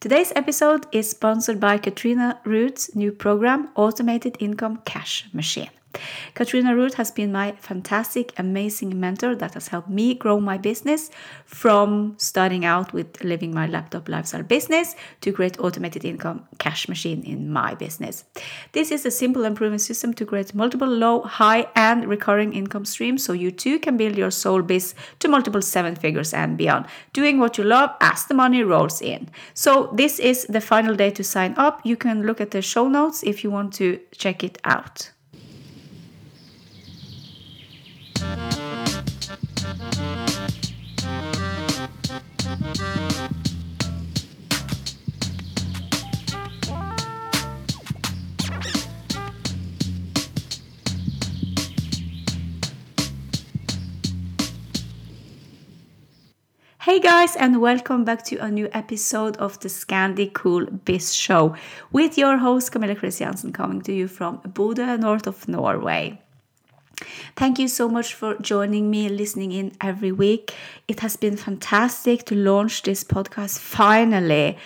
Today's episode is sponsored by Katrina Ruth's new program, Automated Income Cash Machine. Katrina Ruth has been my fantastic, amazing mentor that has helped me grow my business from starting out with living my laptop lifestyle business to create automated income cash machine in my business. This is a simple and proven system to create multiple low, high, and recurring income streams so you too can build your soul biz to multiple seven figures and beyond, doing what you love as the money rolls in. So, this is the final day to sign up. You can look at the show notes if you want to check it out. Hey guys, and welcome back to a new episode of the Scandi Cool Biz Show with your host Camilla Christiansen coming to you from Bodø, north of Norway. Thank you so much for joining me and listening in every week. It has been fantastic to launch this podcast finally.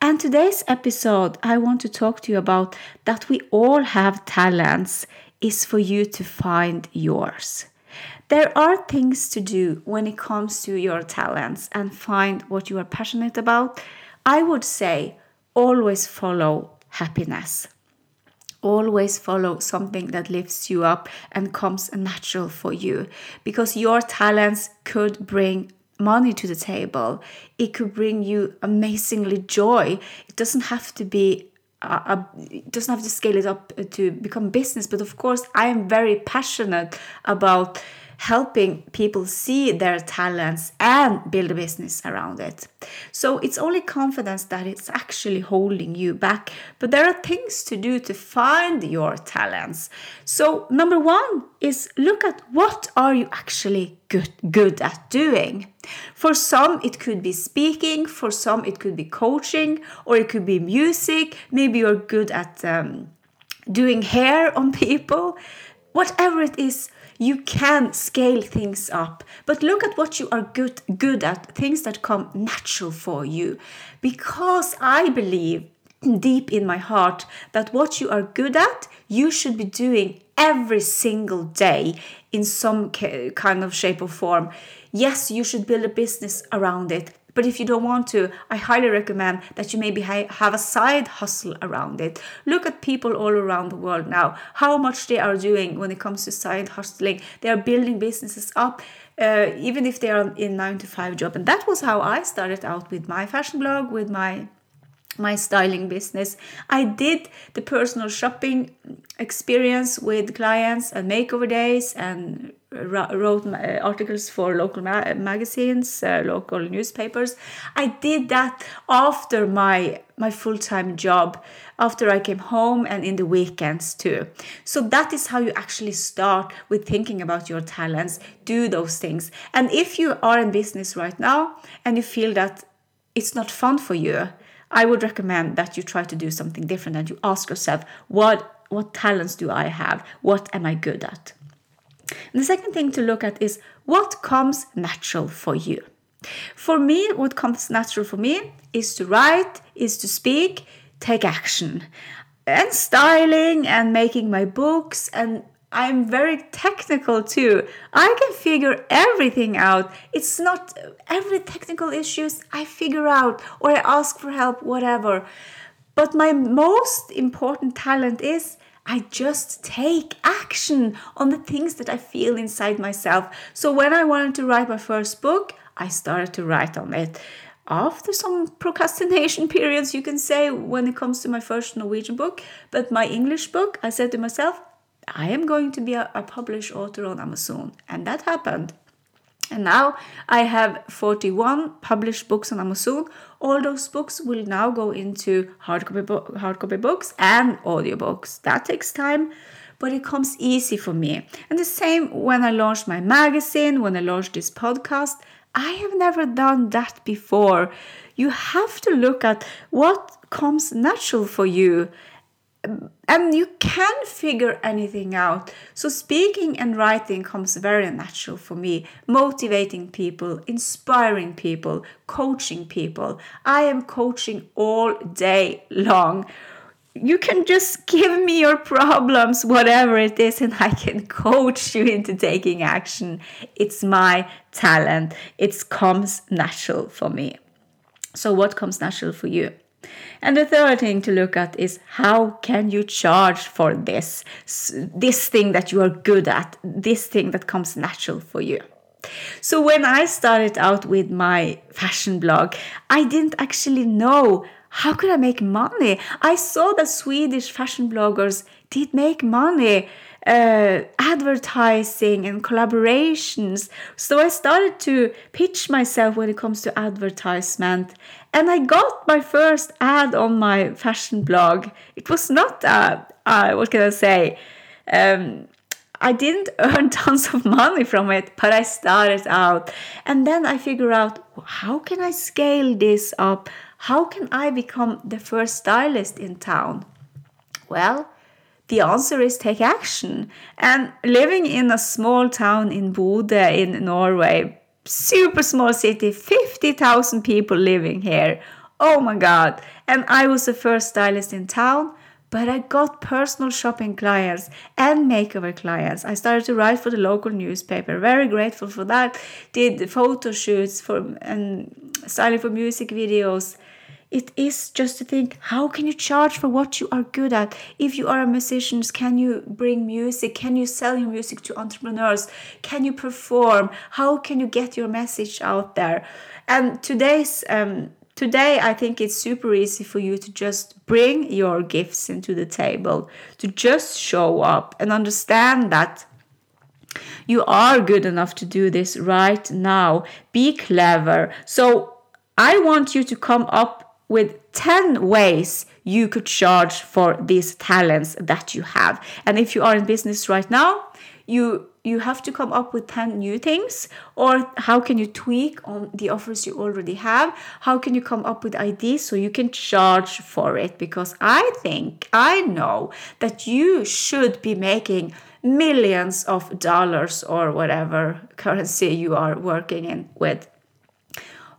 And today's episode, I want to talk to you about that we all have talents, is for you to find yours. There are things to do when it comes to your talents and find what you are passionate about. I would say always follow happiness. Always follow something that lifts you up and comes natural for you because your talents could bring money to the table. It could bring you amazingly joy. It doesn't have to be a, it doesn't have to scale it up to become business, but of course, I am very passionate about helping people see their talents and build a business around it. So it's only confidence that it's actually holding you back. But there are things to do to find your talents. So number 1 is look at what are you actually good good at doing. For some it could be speaking, for some it could be coaching or it could be music, maybe you're good at um, doing hair on people. Whatever it is, you can scale things up but look at what you are good good at things that come natural for you. Because i believe deep in my heart that what you are good at you should be doing every single day in some kind of shape or form. Yes you should build a business around it but if you don't want to, I highly recommend that you maybe have a side hustle around it. Look at people all around the world now, how much they are doing when it comes to side hustling. They are building businesses up. Uh, even if they are in nine to five job and that was how i started out with my fashion blog with my my styling business. I did the personal shopping experience with clients and makeover days and wrote uh, articles for local ma- magazines, uh, local newspapers. I did that after my my full-time job, after I came home and in the weekends too. So that is how you actually start with thinking about your talents, do those things. And if you are in business right now and you feel that it's not fun for you, I would recommend that you try to do something different and you ask yourself, what what talents do I have? What am I good at? And the second thing to look at is what comes natural for you. For me, what comes natural for me is to write, is to speak, take action. And styling and making my books and I'm very technical too. I can figure everything out. It's not every technical issues I figure out or I ask for help, whatever. But my most important talent is I just take action on the things that I feel inside myself. So when I wanted to write my first book, I started to write on it. After some procrastination periods, you can say, when it comes to my first Norwegian book, but my English book, I said to myself, I am going to be a, a published author on Amazon. And that happened. And now I have 41 published books on Amazon. All those books will now go into hardcopy, bo- hardcopy books and audiobooks. That takes time, but it comes easy for me. And the same when I launched my magazine, when I launched this podcast. I have never done that before. You have to look at what comes natural for you and you can figure anything out. So, speaking and writing comes very natural for me. Motivating people, inspiring people, coaching people. I am coaching all day long. You can just give me your problems, whatever it is, and I can coach you into taking action. It's my talent, it comes natural for me. So, what comes natural for you? And the third thing to look at is how can you charge for this this thing that you are good at, this thing that comes natural for you. So when I started out with my fashion blog, I didn't actually know how could I make money. I saw that Swedish fashion bloggers did make money uh, advertising and collaborations. So I started to pitch myself when it comes to advertisement. And I got my first ad on my fashion blog. It was not, uh, uh, what can I say? Um, I didn't earn tons of money from it, but I started out. And then I figure out how can I scale this up? How can I become the first stylist in town? Well, the answer is take action. And living in a small town in Bodø in Norway, super small city, 50,000 people living here. Oh my God. And I was the first stylist in town, but I got personal shopping clients and makeover clients. I started to write for the local newspaper. Very grateful for that. Did photo shoots for and styling for music videos it is just to think how can you charge for what you are good at? If you are a musician can you bring music? Can you sell your music to entrepreneurs? Can you perform? How can you get your message out there? And today's um, today i think it's super easy for you to just bring your gifts into the table to just show up and understand that you are good enough to do this right now. Be clever. So I want you to come up with 10 ways you could charge for these talents that you have. And if you are in business right now, you you have to come up with 10 new things or how can you tweak on the offers you already have? How can you come up with ideas so you can charge for it? Because i think i know that you should be making millions of dollars or whatever currency you are working in with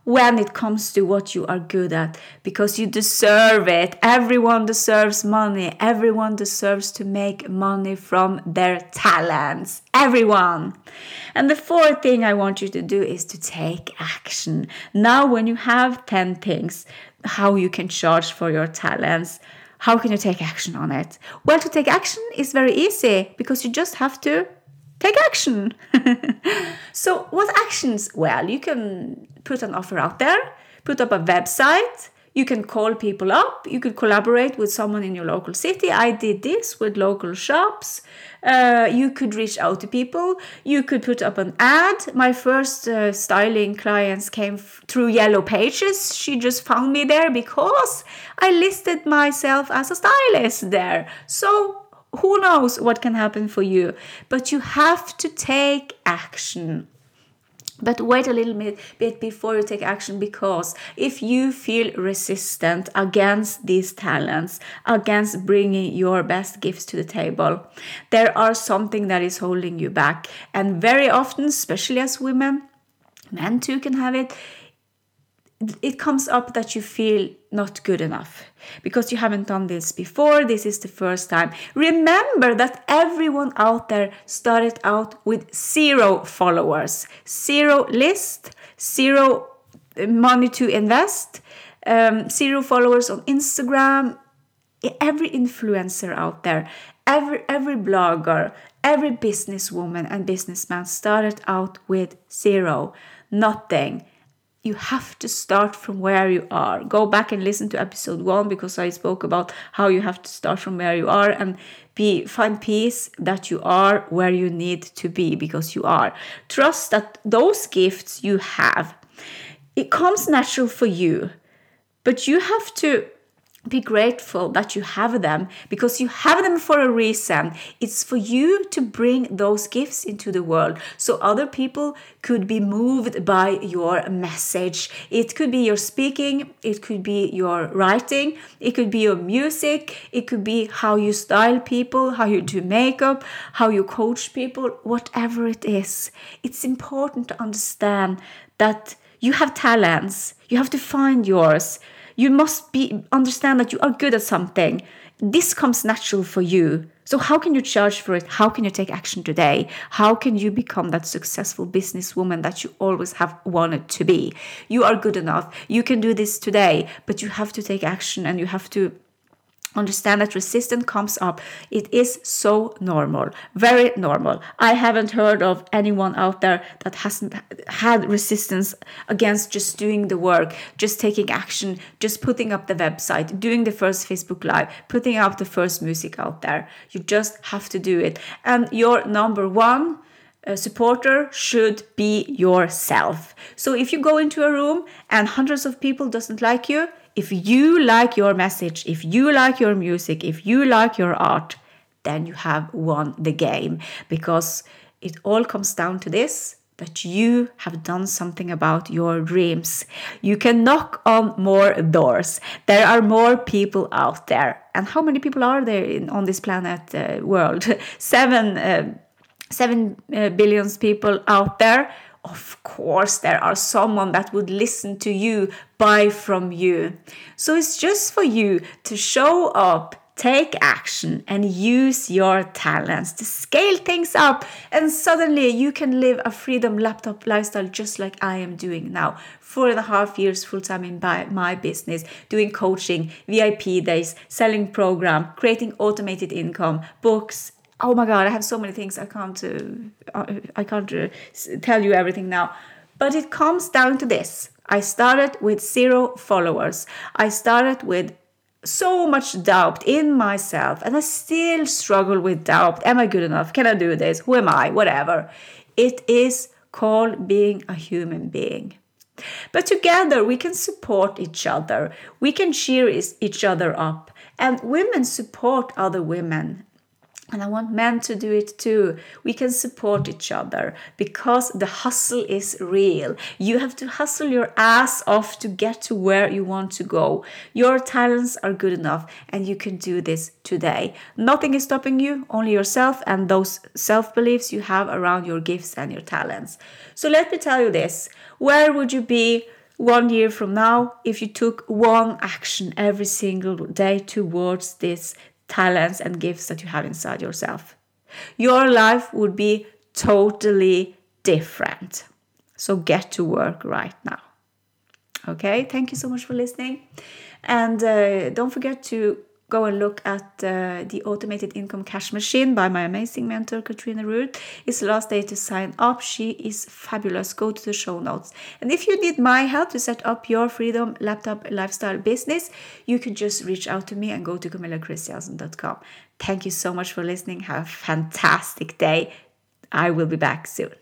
when it comes to what you are good at because you deserve it. Everyone deserves money. Everyone deserves to make money from their talents. Everyone. And the fourth thing I want you to do is to take action. Now, when you have 10 things, how you can charge for your talents, how can you take action on it? Well, to take action is very easy because you just have to take action. so, what actions? Well, you can put an offer out there, put up a website, you can call people up, you could collaborate with someone in your local city. I did this with local shops. Uh, you could reach out to people. You could put up an ad. My first uh, styling clients came f- through Yellow Pages. She just found me there because I listed myself as a stylist there. So who knows what can happen for you? But you have to take action. But wait a little bit, before you take action because if you feel resistant against these talents, against bringing your best gifts to the table, there are something that is holding you back. And very often, especially as women, men too can have it, it comes up that you feel not good enough because you haven't done this before. This is the first time. Remember that everyone out there started out with zero followers, zero list, zero money to invest, um, zero followers on Instagram. Every influencer out there, every every blogger, every businesswoman and businessman started out with zero, nothing you have to start from where you are. Go back and listen to episode one because I spoke about how you have to start from where you are and be find peace that you are where you need to be because you are. Trust that those gifts you have, it comes natural for you, but you have to be grateful that you have them because you have them for a reason. It's for you to bring those gifts into the world so other people could be moved by your message. It could be your speaking, it could be your writing, it could be your music, it could be how you style people, how you do makeup, how you coach people, whatever it is. It's important to understand that you have talents, you have to find yours you must be understand that you are good at something. This comes natural for you. So how can you charge for it? How can you take action today? How can you become that successful businesswoman that you always have wanted to be? You are good enough. You can do this today but you have to take action and you have to understand that resistance comes up. It is so normal very normal. I haven't heard of anyone out there that hasn't had resistance against just doing the work just taking action just putting up the website doing the first facebook live putting up the first music out there. You just have to do it. And your number one a supporter should be yourself. So if you go into a room and hundreds of people doesn't like you if you like your message, if you like your music, if you like your art, then you have won the game because it all comes down to this that you have done something about your dreams. You can knock on more doors. There are more people out there. And how many people are there in, on this planet uh, world? seven, uh, seven uh, billions people out there of course there are someone that would listen to you buy from you. So it's just for you to show up take action and use your talents to scale things up. And suddenly you can live a freedom laptop lifestyle just like i am doing now. Four and a half years full time in my business doing coaching vip days selling program creating automated income books oh my god i have so many things i can't uh, i can't uh, tell you everything now. But it comes down to this. I started with zero followers. I started with so much doubt in myself and i still struggle with doubt. Am i good enough? Can i do this? Who am i? Whatever. It is called being a human being. But together we can support each other. We can cheer each other up. And women support other women and I want men to do it too. We can support each other because the hustle is real. You have to hustle your ass off to get to where you want to go. Your talents are good enough and you can do this today. Nothing is stopping you, only yourself and those self beliefs you have around your gifts and your talents. So let me tell you this where would you be? One year from now, if you took one action every single day towards this talents and gifts that you have inside yourself. Your life would be totally different. So get to work right now. Okay, thank you so much for listening. And uh, don't forget to go and look at uh, the automated income cash machine by my amazing mentor Katrina Ruth. It's the last day to sign up. She is fabulous. Go to the show notes. And if you need my help to set up your freedom laptop lifestyle business, you can just reach out to me and go to camillachristiansen.com. Thank you so much for listening. Have a fantastic day. I will be back soon.